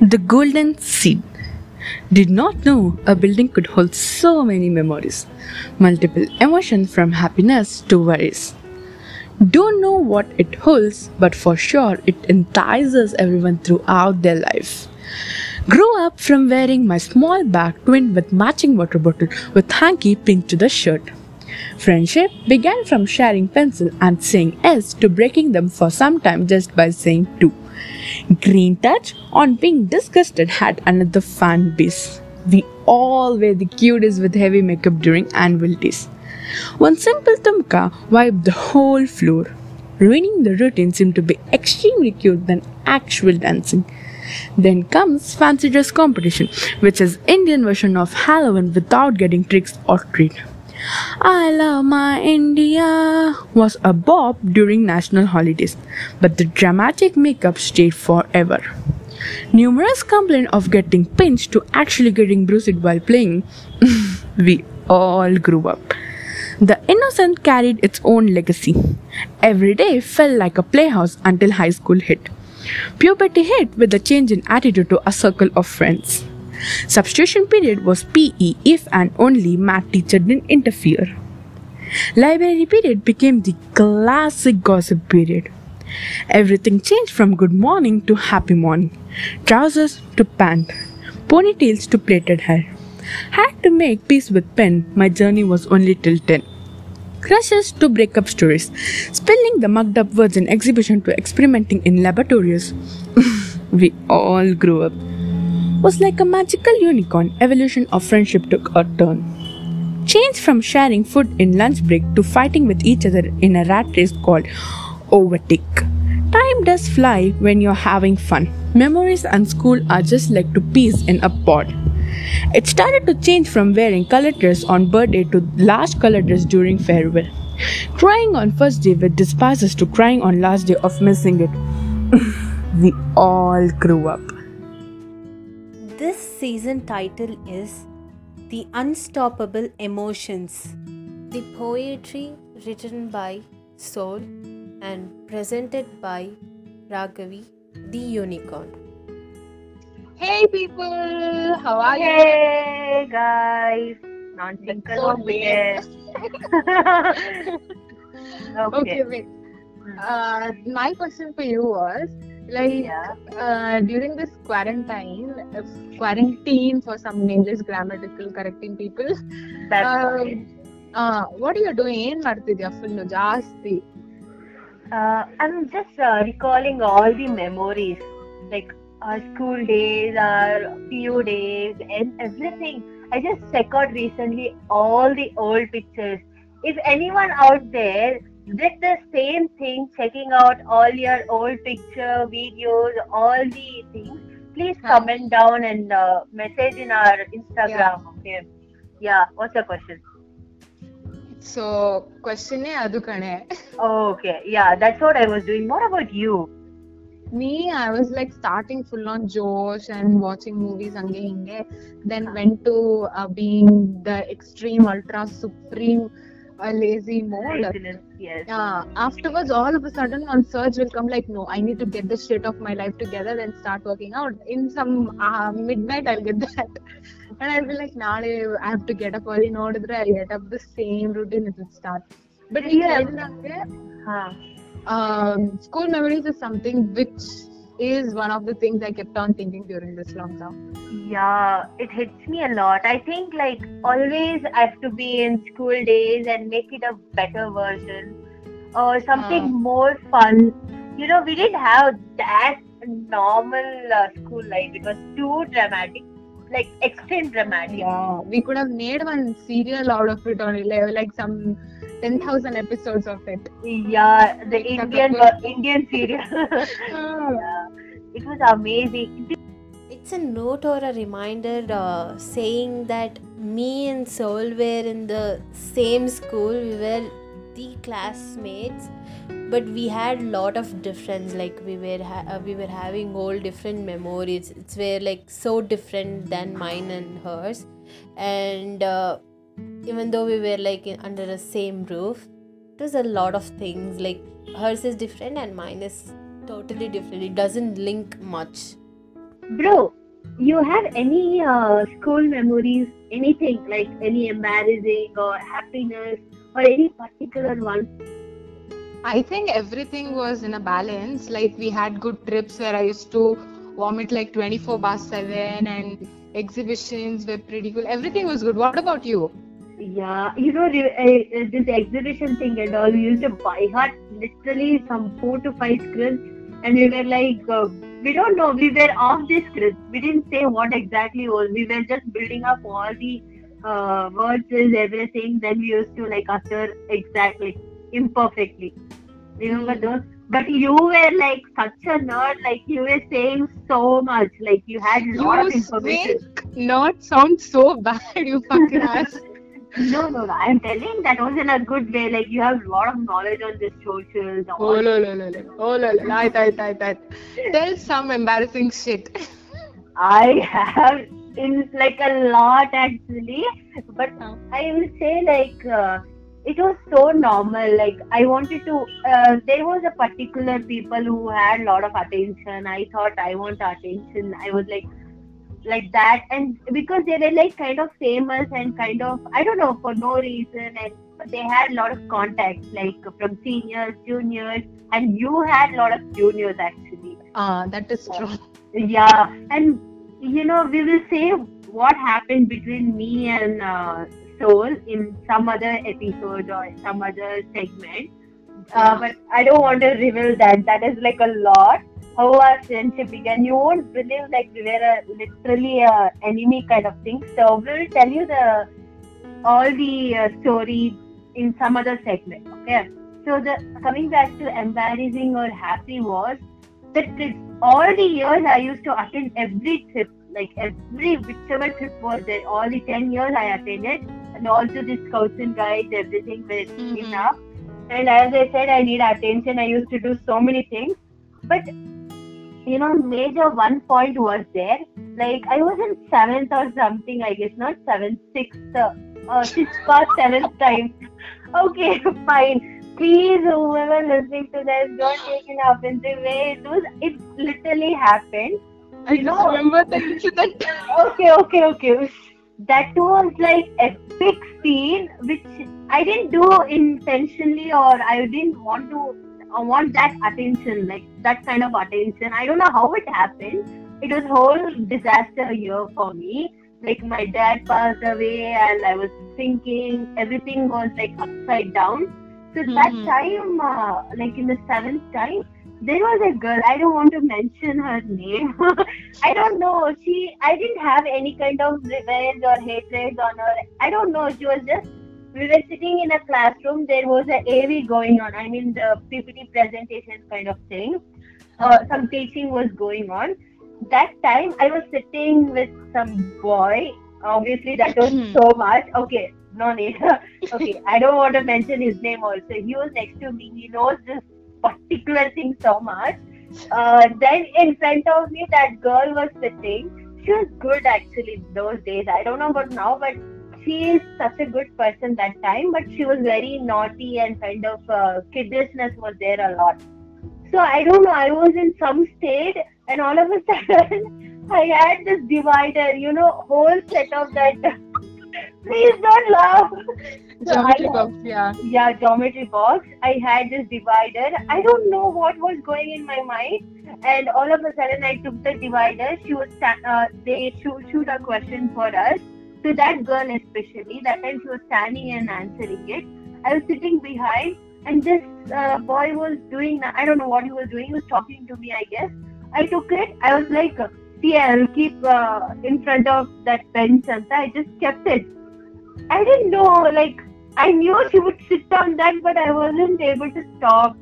The Golden Seed. Did not know a building could hold so many memories, multiple emotions from happiness to worries. Don't know what it holds, but for sure it entices everyone throughout their life. Grew up from wearing my small bag twinned with matching water bottle with hanky pinned to the shirt. Friendship began from sharing pencil and saying S to breaking them for some time just by saying two. Green Touch, on being disgusted, had another fan base. We all were the cutest with heavy makeup during annual days. One simple tumka wiped the whole floor. Ruining the routine seemed to be extremely cute than actual dancing. Then comes fancy dress competition, which is Indian version of Halloween without getting tricks or treat. I love my India was a bob during national holidays, but the dramatic makeup stayed forever. Numerous complained of getting pinched to actually getting bruised while playing. we all grew up. The innocent carried its own legacy. Every day felt like a playhouse until high school hit. Puberty hit with a change in attitude to a circle of friends. Substitution period was PE if and only math teacher didn't interfere. Library period became the classic gossip period. Everything changed from good morning to happy morning, trousers to pant, ponytails to plaited hair. Had to make peace with pen, my journey was only till 10. Crushes to breakup stories, spilling the mugged up words in exhibition to experimenting in laboratories. we all grew up was like a magical unicorn, evolution of friendship took a turn. Change from sharing food in lunch break to fighting with each other in a rat race called overtake. Time does fly when you're having fun. Memories and school are just like two peas in a pod. It started to change from wearing colored dress on birthday to large colored dress during farewell. Crying on first day with despises to crying on last day of missing it. we all grew up. This season title is The Unstoppable Emotions. The poetry written by Soul and presented by Raghavi, the unicorn. Hey people, how are you? Hey guys, non-sync so over here. okay. Okay, wait. Uh, my question for you was like Yeah. uh, during this quarantine, uh, quarantine for some nameless grammatical correcting people. That's Um, okay. uh, what are you doing? ಏನ್ ಮಾಡ್ತಿದ್ಯಾ full ಜಾಸ್ತಿ Uh, I'm just uh, recalling all the memories, like our school days, our PU days, and everything. I just checked out recently all the old pictures. If anyone out there did the same thing, checking out all your old picture, videos, all the things, please Huh. comment down and uh, message in our Instagram. Okay. Yeah. What's your question? So question ಅದು ಕಣೆ Okay. Yeah, that's what I was doing. What about you? me i was like starting full on josh and watching movies hangge hinge then went to uh, being the extreme ultra a lazy mode. Yes. Yeah. Afterwards, all of a sudden, on surge will come like, no, I need to get the shit of my life together and start working out. In some uh, midnight, I'll get that. and I'll be like, now I have to get up early. No, I'll get up the same routine, it start. But yeah, um, school memories is something which is one of the things I kept on thinking during this lockdown. Yeah, it hits me a lot. I think like always I have to be in school days and make it a better version or something Ah. more fun. You know, we didn't have that normal uh, school life. It was too dramatic, like extreme dramatic. Yeah, we could have made one serial out of it, or like some ten thousand episodes of it. Yeah, the Indian Indian serial. yeah, it was amazing. It's a note or a reminder uh, saying that me and Soul were in the same school. We were the classmates, but we had lot of difference. Like we were ha- uh, we were having all different memories. It's were like so different than mine and hers, and uh, even though we were like in, under the same roof, it was a lot of things. Like hers is different and mine is totally different. It doesn't link much. Bro, you have any uh, school memories, anything like any embarrassing or happiness or any particular one? I think everything was in a balance. Like we had good trips where I used to vomit like 24 bar 7 and exhibitions were pretty cool. Everything was good. What about you? Yeah, you know, re- uh, uh, this exhibition thing and all, we used to buy heart literally some four to five scripts, and we were like, uh, we don't know, we were off the script. We didn't say what exactly was. We were just building up all the uh, words and everything. Then we used to like utter exactly, imperfectly. Remember those? But you were like such a nerd, like you were saying so much, like you had a lot of information. not sound so bad, you fucking ass. No, no, no. I'm telling that was in a good way. Like you have a lot of knowledge on this socials. Oh, lo, lo, lo, lo. Oh, lo, lo. Right, right, right, right. Tell some embarrassing shit. I have in like a lot actually, but I will say like uh, it was so normal. Like I wanted to. Uh, there was a particular people who had a lot of attention. I thought I want attention. I was like like that and because they were like kind of famous and kind of I don't know for no reason and they had a lot of contacts like from seniors, juniors, and you had a lot of juniors actually. Ah, that is true. Yeah, and you know we will say what happened between me and uh, Soul in some other episode or some other segment. Uh, but I don't want to reveal that. That is like a lot. How our friendship began. You won't believe like we were a, literally a enemy kind of thing. So we'll tell you the all the uh, story in some other segment. Okay. So the coming back to embarrassing or happy was that all the years I used to attend every trip, like every whichever trip was there, all the ten years I attended, and also the scouts and guides, everything with Mhm. enough. And as I said, I need attention. I used to do so many things, but you know, major one point was there. Like I was in seventh or something, I guess, not seventh, sixth, uh, uh, sixth past seventh time. Okay, fine. Please, whoever listening to this, don't take it offensive way. It was, it literally happened. I You know- remember the incident. Okay, okay, okay. That was like epic scene, which I didn't do intentionally, or I didn't want to uh, want that attention, like that kind of attention. I don't know how it happened. It was whole disaster year for me. Like my dad passed away, and I was thinking everything was like upside down. So that Mhm. time, uh, like in the seventh time, there was a girl. I don't want to mention her name. I don't know. She, I didn't have any kind of revenge or hatred on her. I don't know. She was just. We were sitting in a classroom. There was a AV going on. I mean, the PPT presentation kind of thing. Uh, some teaching was going on. That time, I was sitting with some boy. Obviously, that was Hmm. so much. Okay, no need. okay, I don't want to mention his name. Also, he was next to me. He knows this particular thing so much. Uh, then in front of me, that girl was sitting. She was good actually those days. I don't know about now, but she is such a good person that time. But she was very naughty and kind of uh, kiddishness was there a lot. So I don't know. I was in some state, and all of a sudden, I had this divider. You know, whole set of that. Please don't laugh. So Geometry I- box, yeah. yeah, geometry box. I had this divider. I don't know what was going in my mind, and all of a sudden I took the divider. She was uh, they shoot, shoot a question for us. To that girl especially, that time she was standing and answering it. I was sitting behind, and this uh, boy was doing. I don't know what he was doing. He was talking to me, I guess. I took it. I was like, "See, I'll keep uh, in front of that bench." And I just kept it. I didn't know, like. I knew she would sit on that, but I wasn't able to stop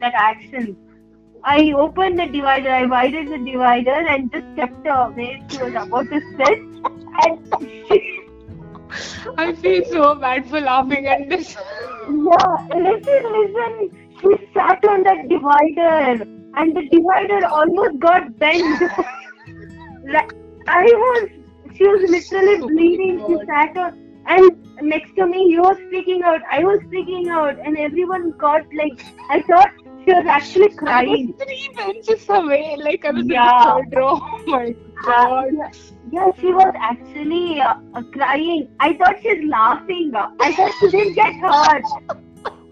that action. I opened the divider, I widened the divider, and just kept her where she was about to sit. I feel so bad for laughing at this. yeah, listen, listen. She sat on that divider, and the divider almost got bent. Like, I was, she was literally Oh my bleeding. She sat on, and next to me, he was freaking out. I was freaking out, and everyone got like, I thought she was actually I crying. was three benches away, like I was Yeah. in the third row. Oh Uh, yeah, she was actually uh, crying. I thought she's laughing. I thought she didn't get hurt.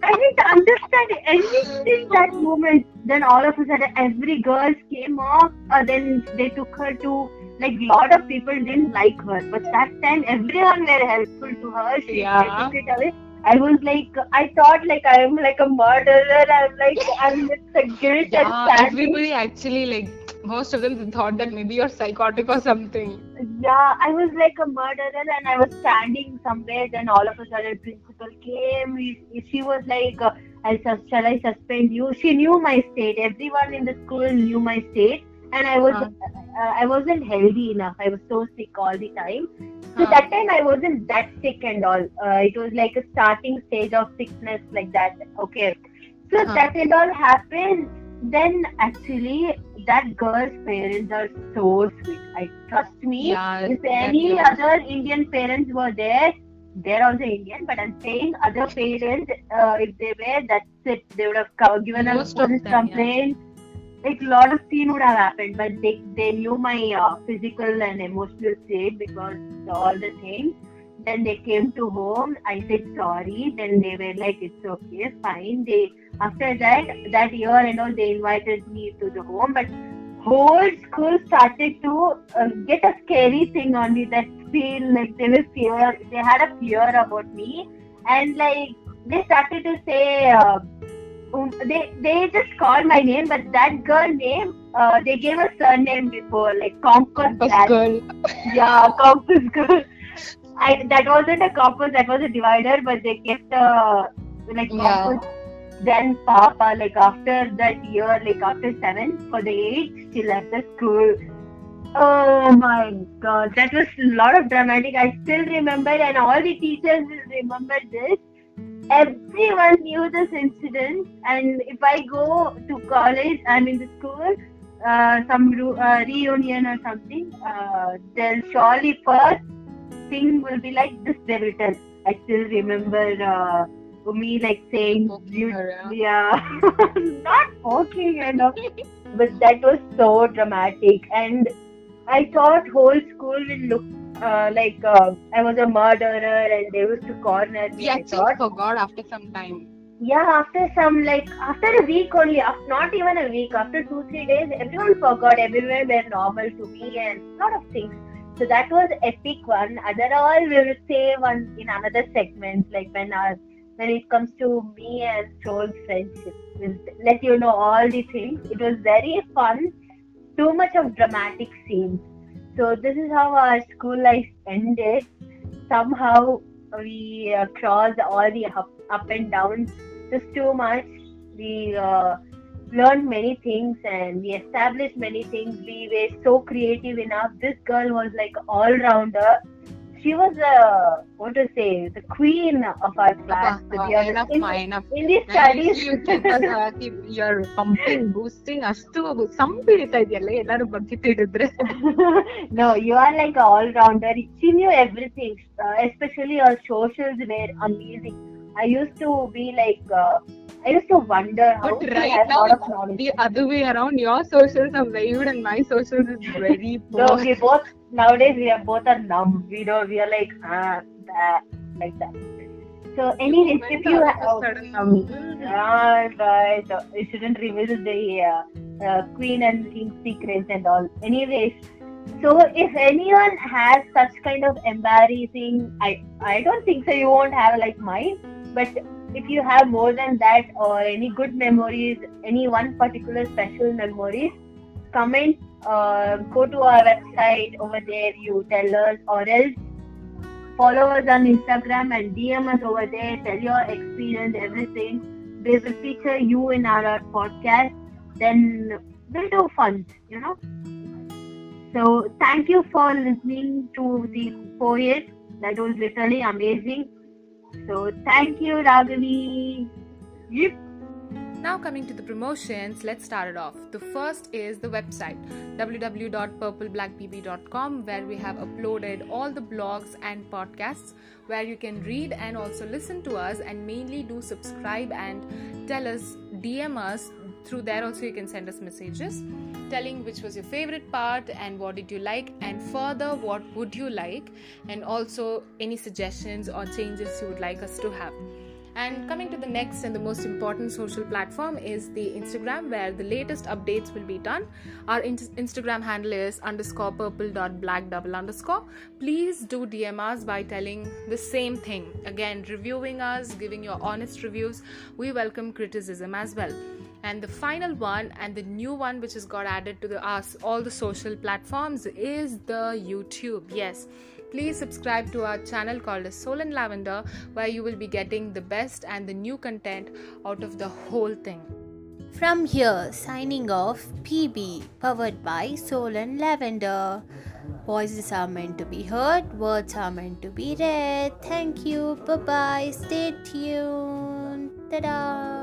I didn't understand anything that moment. Then all of a sudden, every girl came off. Uh, then they took her to like a lot of people didn't like her, but that time everyone were helpful to her. She Yeah. took it away. I was like, I thought like I'm like a murderer. I'm like I'm with the guilt and Yeah, sadness. everybody actually like most of them thought that maybe you're psychotic or something. Yeah, I was like a murderer and I was standing somewhere. Then all of a sudden, principal came. He- She was like, uh, "I shall I suspend you?" She knew my state. Everyone in the school knew my state, and I was Huh. uh, I wasn't healthy enough. I was so sick all the time. So Huh. that time I wasn't that sick and all. Uh, it was like a starting stage of sickness like that. Okay. So Huh. that and all happened. Then actually that girl's parents are so sweet. I trust me. Yeah, if any is- other Indian parents were there, they're also Indian, but I'm saying other parents, uh, if they were, that's it. They would have given Most of police them, yeah. complaint. Like a lot of scene would have happened, but they they knew my uh, physical and emotional state because all the things. Then they came to home. I said sorry. Then they were like, "It's okay, fine." They after that that year and all, they invited me to the home, but whole school started to uh, get a scary thing on me that feel like they were fear they had a fear about me and like they started to say uh, um, they they just called my name but that girl name uh, they gave a surname before like Dad. girl. yeah Compass girl I, that wasn't a compass that was a divider but they kept a like Yeah. compass then Papa, like after that year, like after seventh for the eighth, she left the school. Oh my god, that was a lot of dramatic. I still remember, and all the teachers will remember this. Everyone knew this incident, and if I go to college, I'm in the school, uh, some ru- uh, reunion or something, uh, they'll surely first thing will be like this. They will tell. I still remember. Uh, me like saying you yeah not poking and all but that was so dramatic and i thought whole school will look uh, like uh, i was a murderer and they used to corner me We i actually forgot after some time. yeah after some like after a week only af- not even a week after two three days everyone forgot everywhere were normal to me and lot of things so that was epic one other all we will say one in another segment like when our when it comes to me and Soul's friendship. We'll let you know all the things. It was very fun. Too much of dramatic scenes. So this is how our school life ended. Somehow we uh, crossed all the up, up and downs. Just too much. We uh, learned many things and we established many things. We were so creative enough. This girl was like all rounder. She was a what to say the queen of our class. Uh, uh, enough, in, enough. in these studies, uh, you're pumping, boosting us to some No, you are like an all rounder. She knew everything, uh, especially our socials were amazing. I used to be like. Uh, I used to wonder how But right now, lot of knowledge. the other way around, your socials are very good and my socials is very No, poor. we both nowadays we are both are numb. We don't. We are like ah that like that. So anyways, if you have. All of a sudden, Ah, right. You shouldn't reveal the uh, uh, queen and king secrets and all. Anyways, so if anyone has such kind of embarrassing, I I don't think so. You won't have like mine, but if you have more than that or any good memories, any one particular special memories, comment. Uh, go to our website over there. You tell us, or else follow us on Instagram and DM us over there. Tell your experience, everything. We will feature you in our podcast. Then we'll do fun, you know. So thank you for listening to the poet. That was literally amazing. So thank you, Raghavi. Yep. Now, coming to the promotions, let's start it off. The first is the website www.purpleblackbb.com, where we have uploaded all the blogs and podcasts where you can read and also listen to us, and mainly do subscribe and tell us, DM us. Through there also you can send us messages telling which was your favorite part and what did you like and further what would you like and also any suggestions or changes you would like us to have and coming to the next and the most important social platform is the Instagram, where the latest updates will be done. Our in- Instagram handle is underscore purple dot black double underscore. Please do DM us by telling the same thing. Again, reviewing us, giving your honest reviews. We welcome criticism as well and the final one and the new one which has got added to the us all the social platforms is the youtube yes please subscribe to our channel called as soul and lavender where you will be getting the best and the new content out of the whole thing From here, signing off, PB, powered by Soul and Lavender. Voices are meant to be heard, words are meant to be read. Thank you, bye bye, stay tuned. Ta da!